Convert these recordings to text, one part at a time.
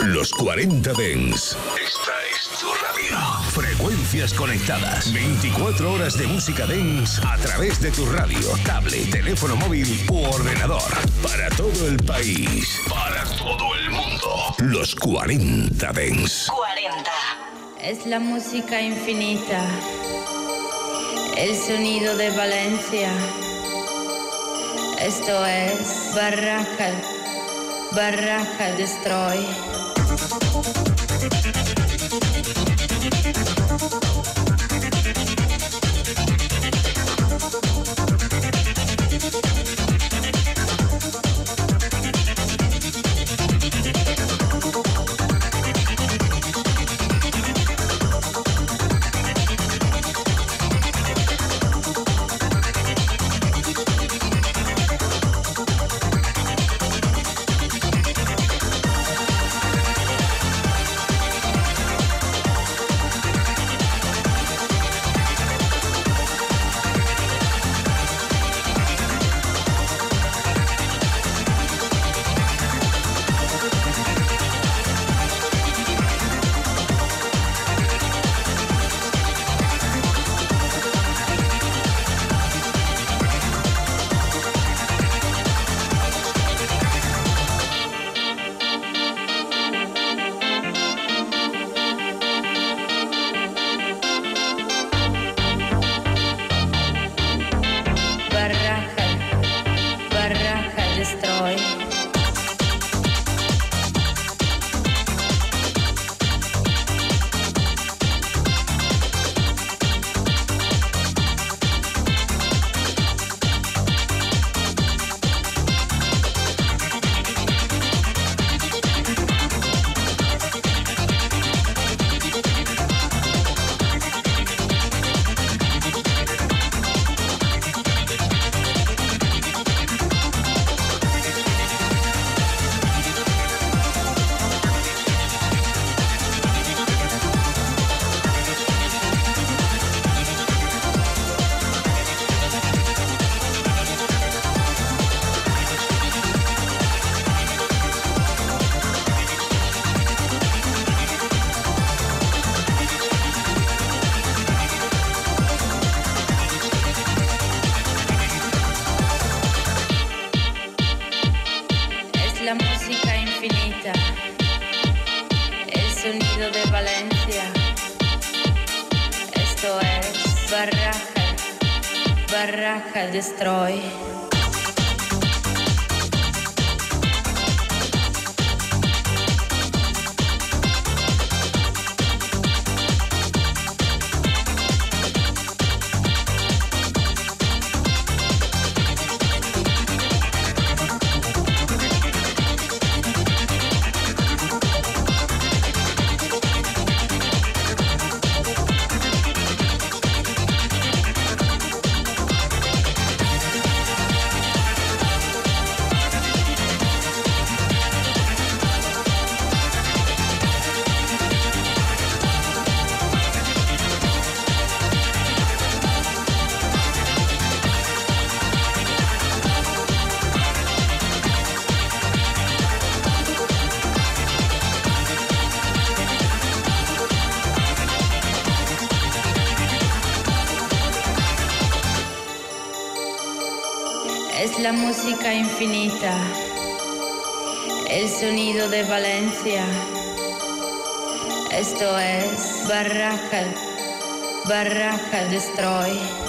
Los 40 Dens. Esta es tu radio. Frecuencias conectadas. 24 horas de música Dens a través de tu radio, tablet, teléfono móvil u ordenador. Para todo el país. Para todo el mundo. Los 40 Dens. 40. Es la música infinita. El sonido de Valencia. Esto es Barraca. Barraca Destroy. Música infinita, el sonido de Valencia. Esto es Barraca, Barraca Destroy.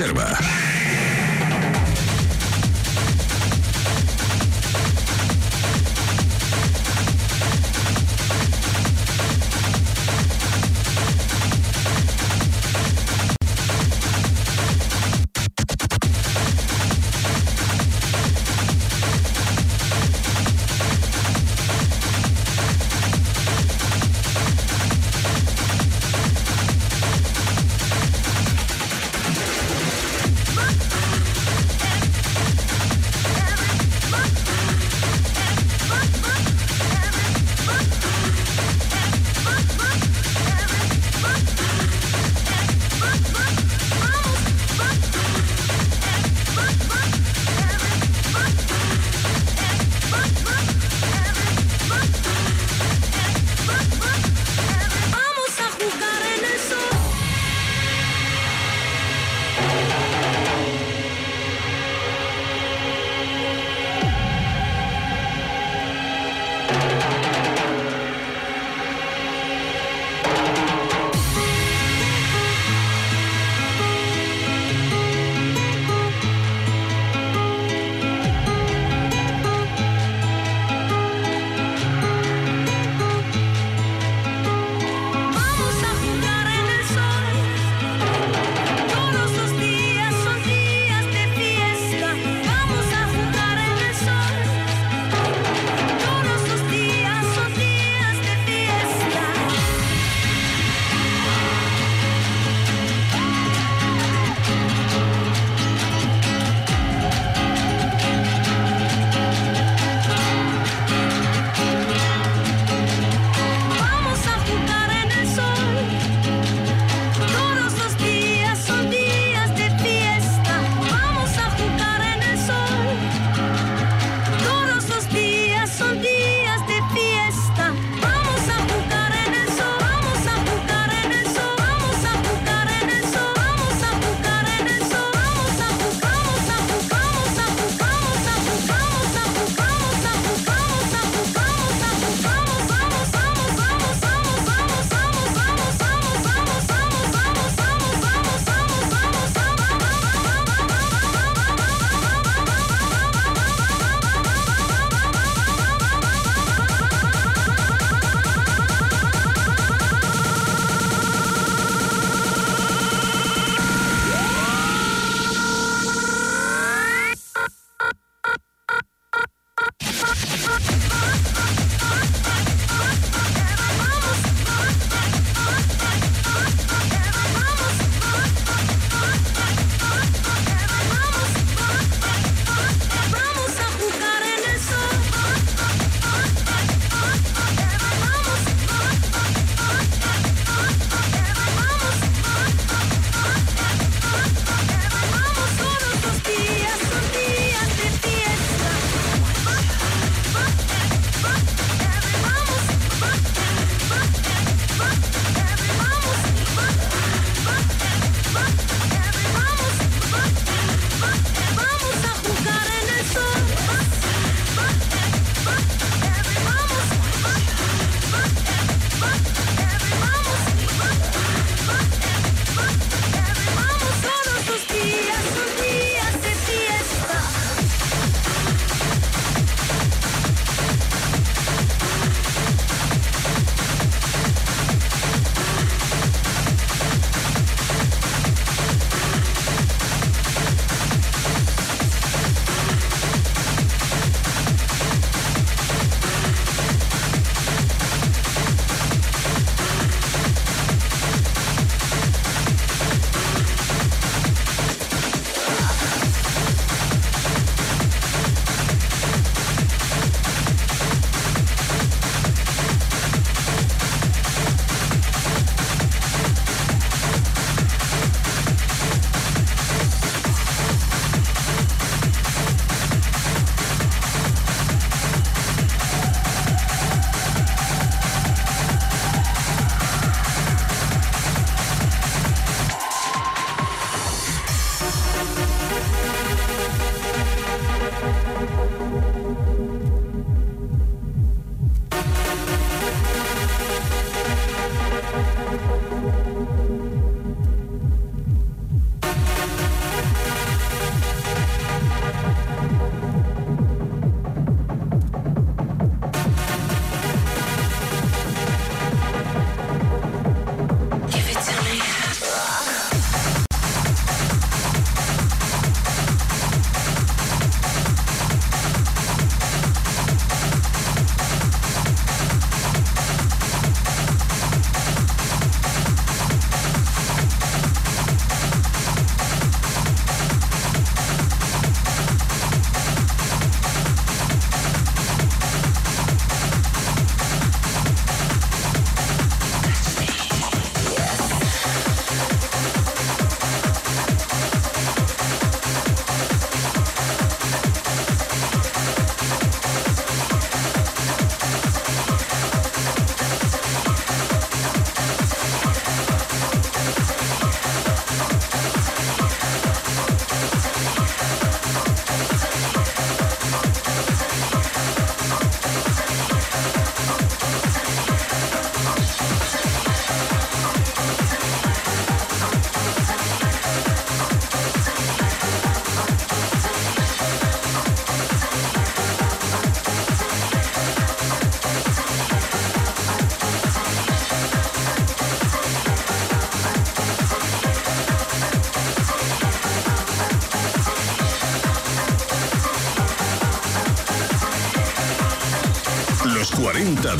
Reserva.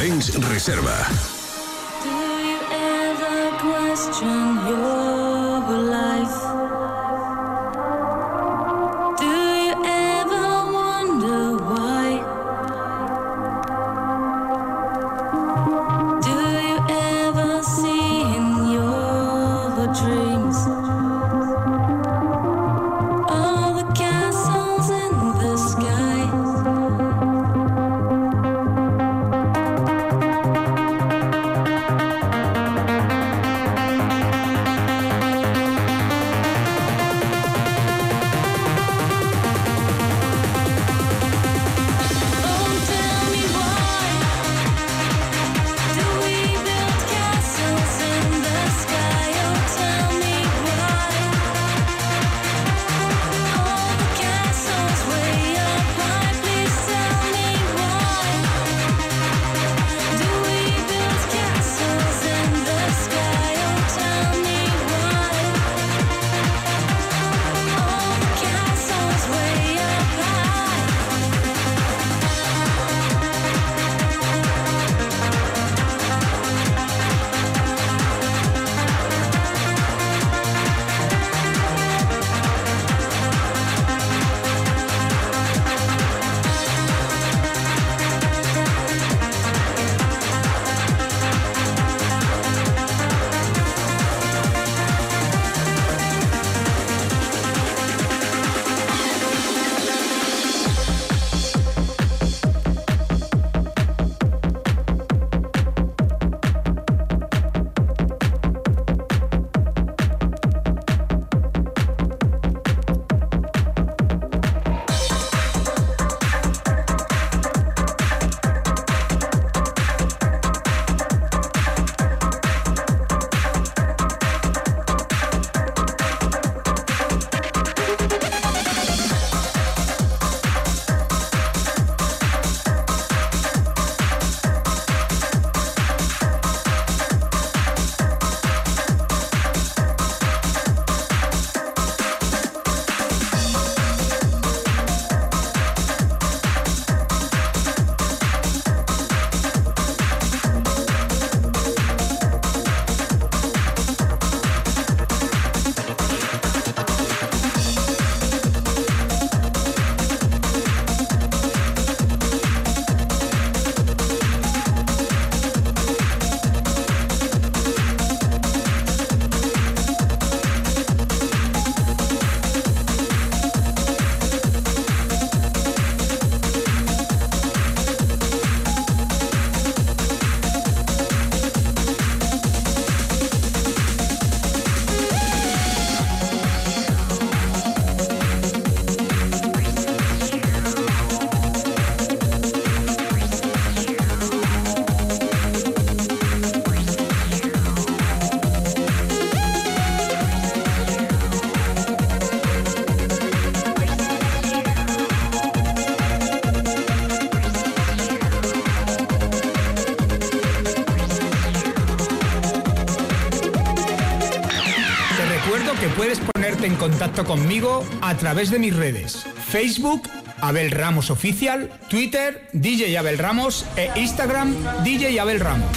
40 en contacto conmigo a través de mis redes, Facebook, Abel Ramos Oficial, Twitter, DJ Abel Ramos e Instagram, DJ Abel Ramos.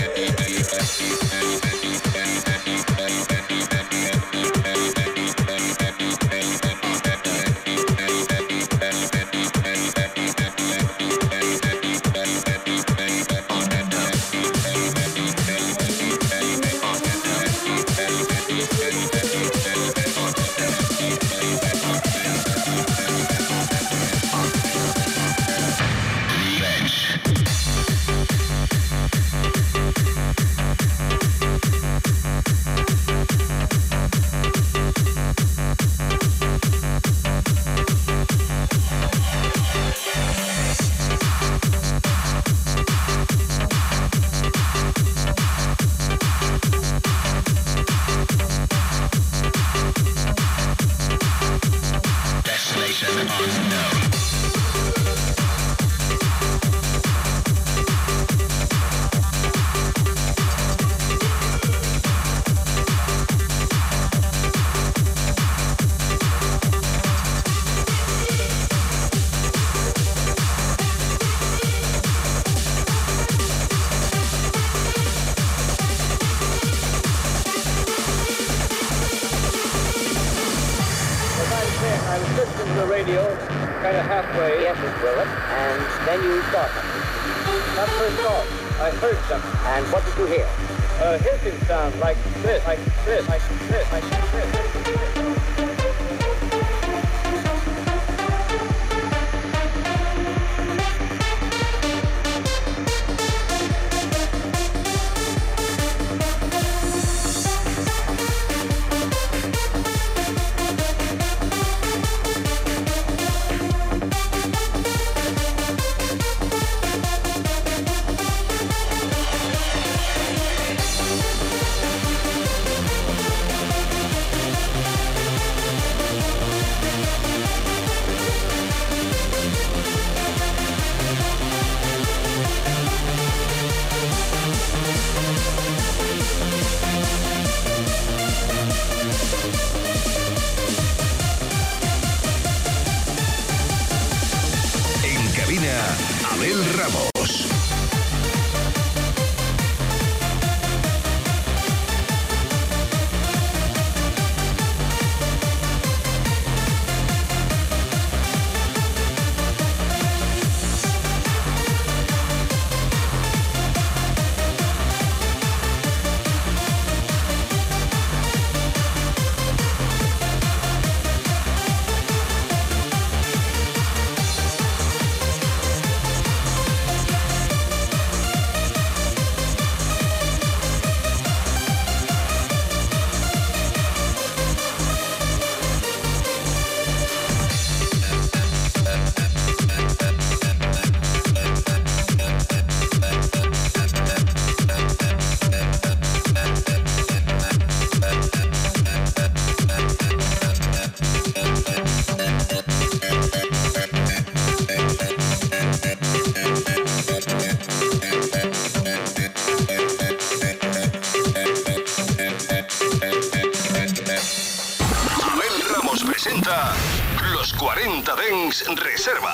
Reserva.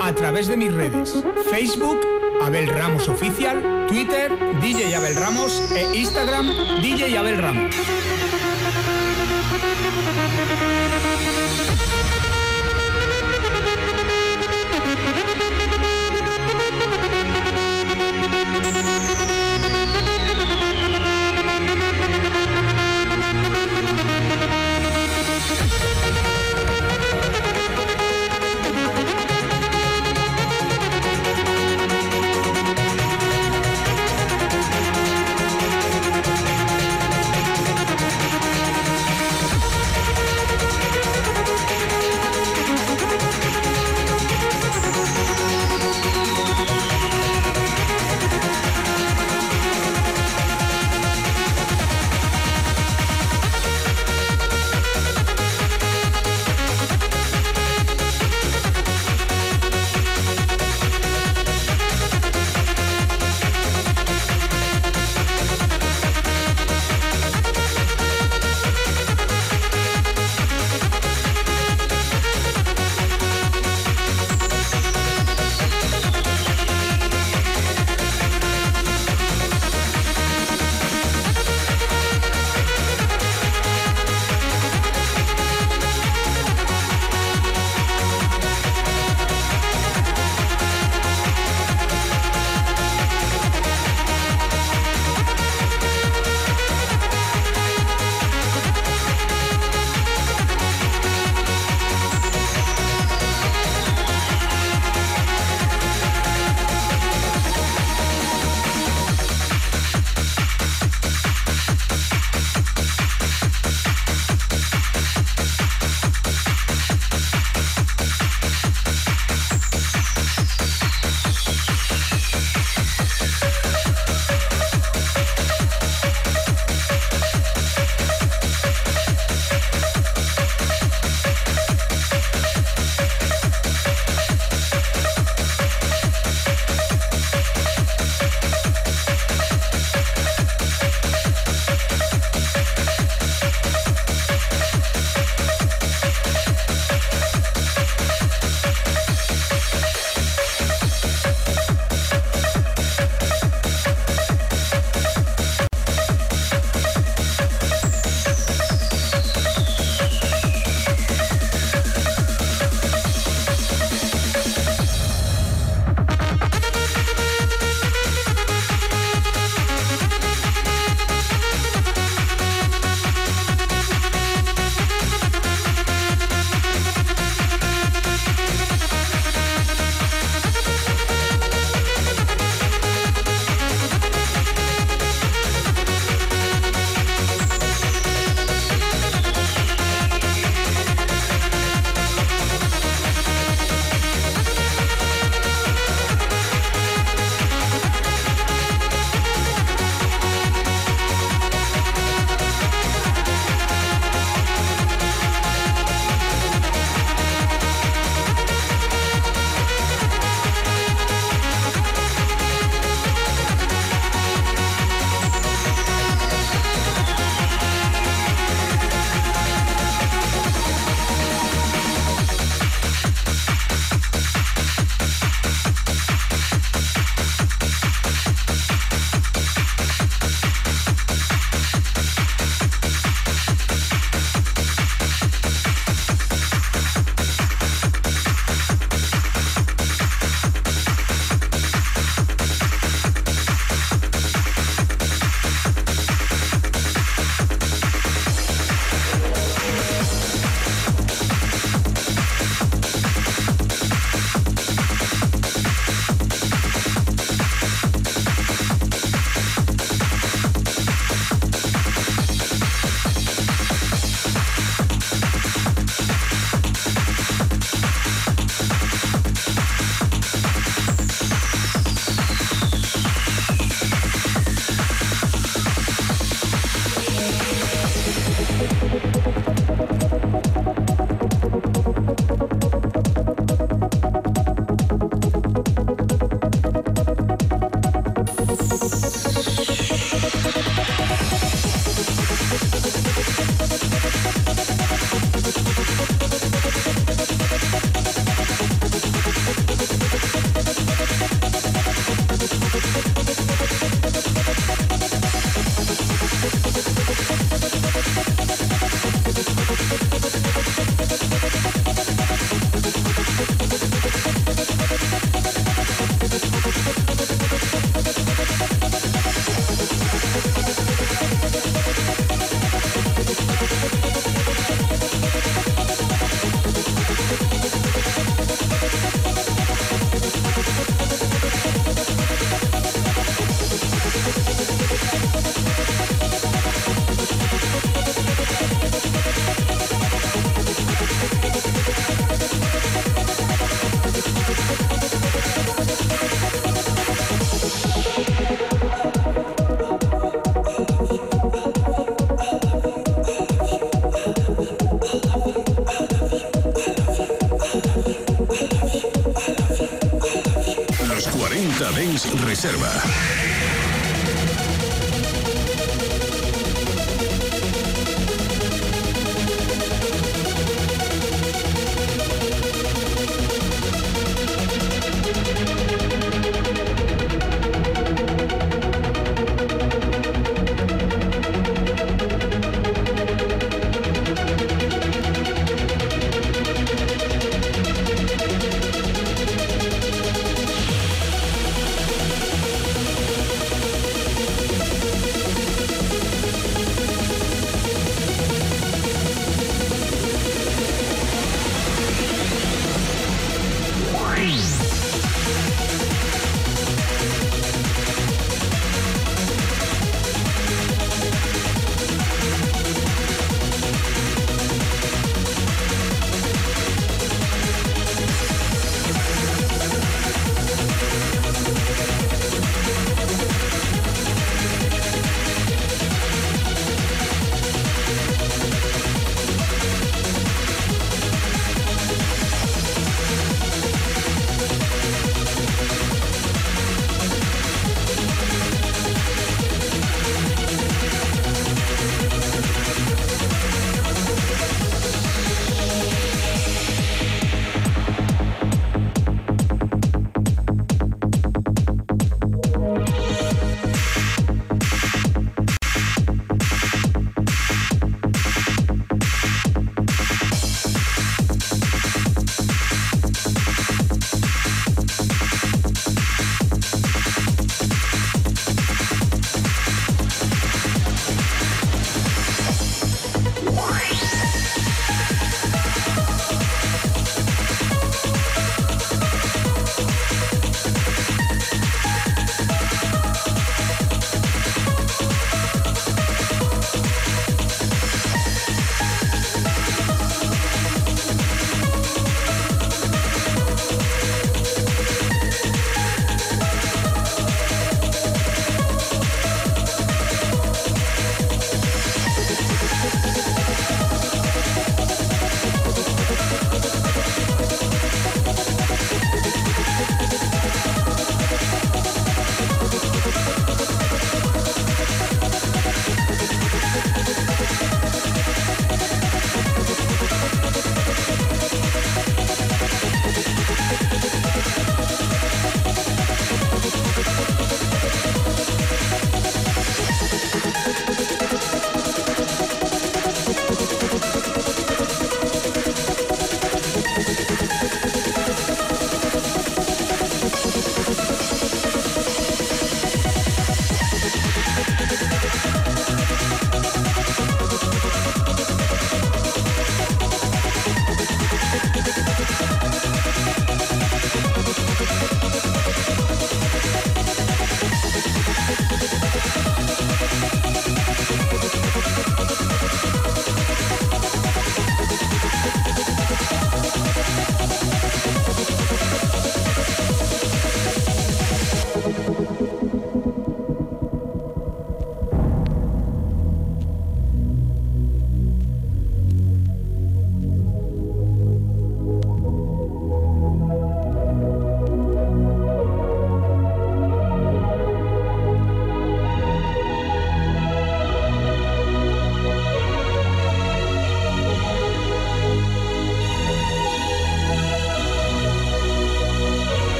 A través de mis redes. Facebook, Abel Ramos Oficial, Twitter, DJ Abel Ramos e Instagram, DJ Abel Ramos. Reserva.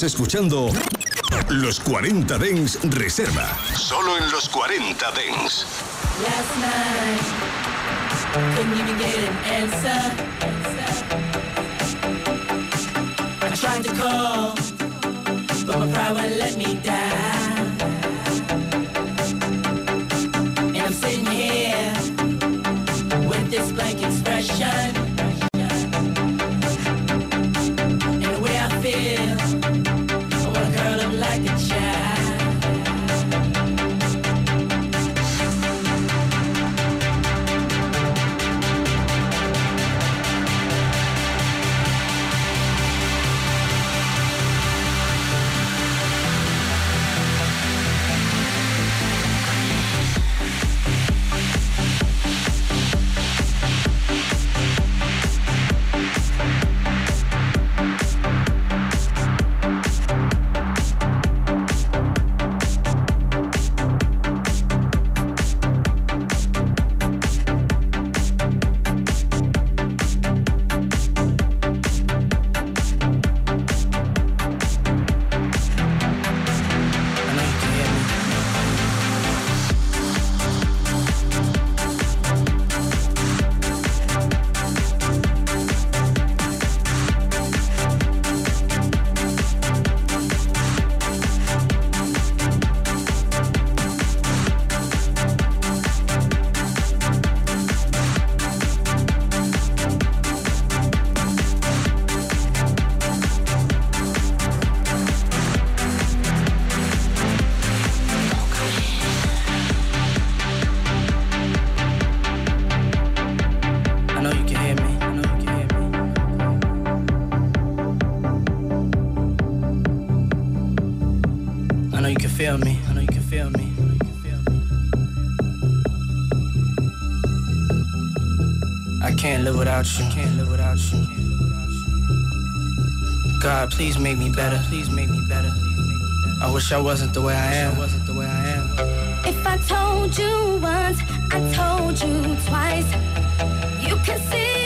Estás escuchando Los 40 Dens Reserva. Solo en los 40 Dens. Last night, couldn't even get an answer. I tried to call, but my pride let me down. And I'm sitting here with this blank expression. Without you. Can't live without you. God, please make me better. Please make me better. I wish I wasn't the way I am. wasn't the way I am. If I told you once, I told you twice. You can see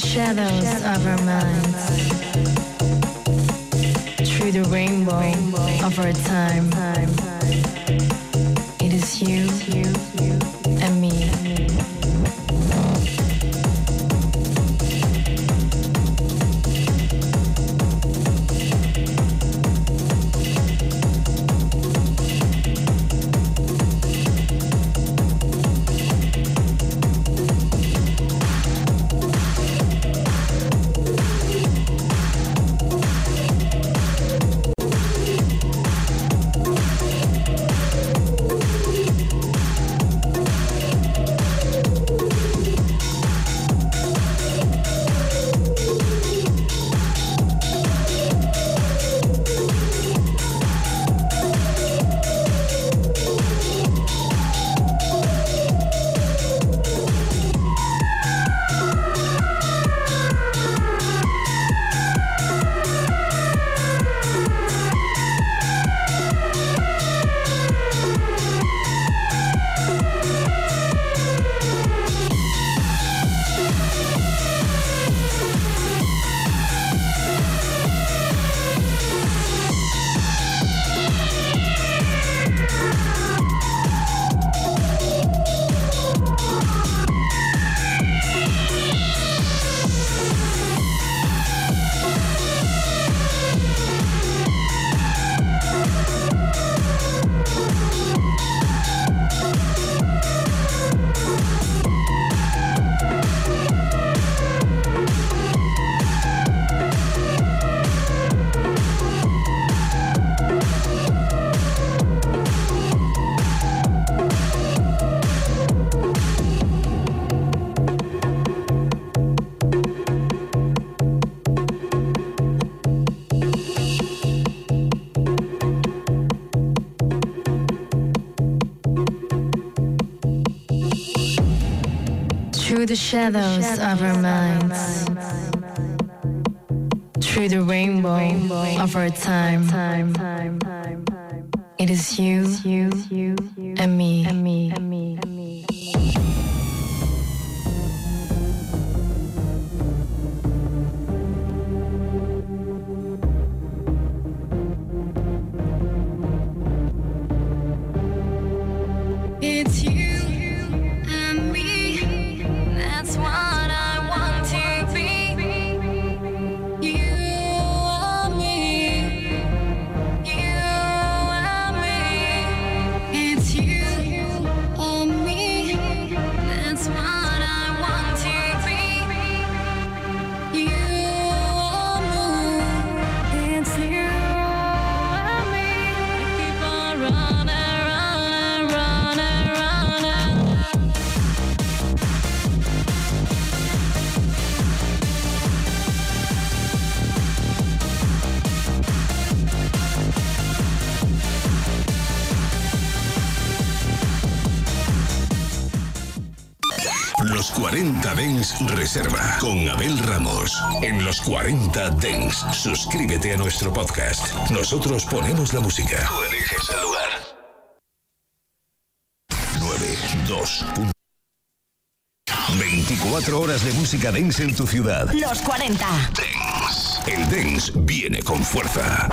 shadows of our minds, through the rainbow of our time. It is you shadows of our minds, through the rainbow of our time, it is you and me. Reserva con Abel Ramos. En los 40 Dens, suscríbete a nuestro podcast. Nosotros ponemos la música. Tú eliges el lugar. 9, 2, 24 horas de música dance en tu ciudad. Los 40. Dance. El dance viene con fuerza.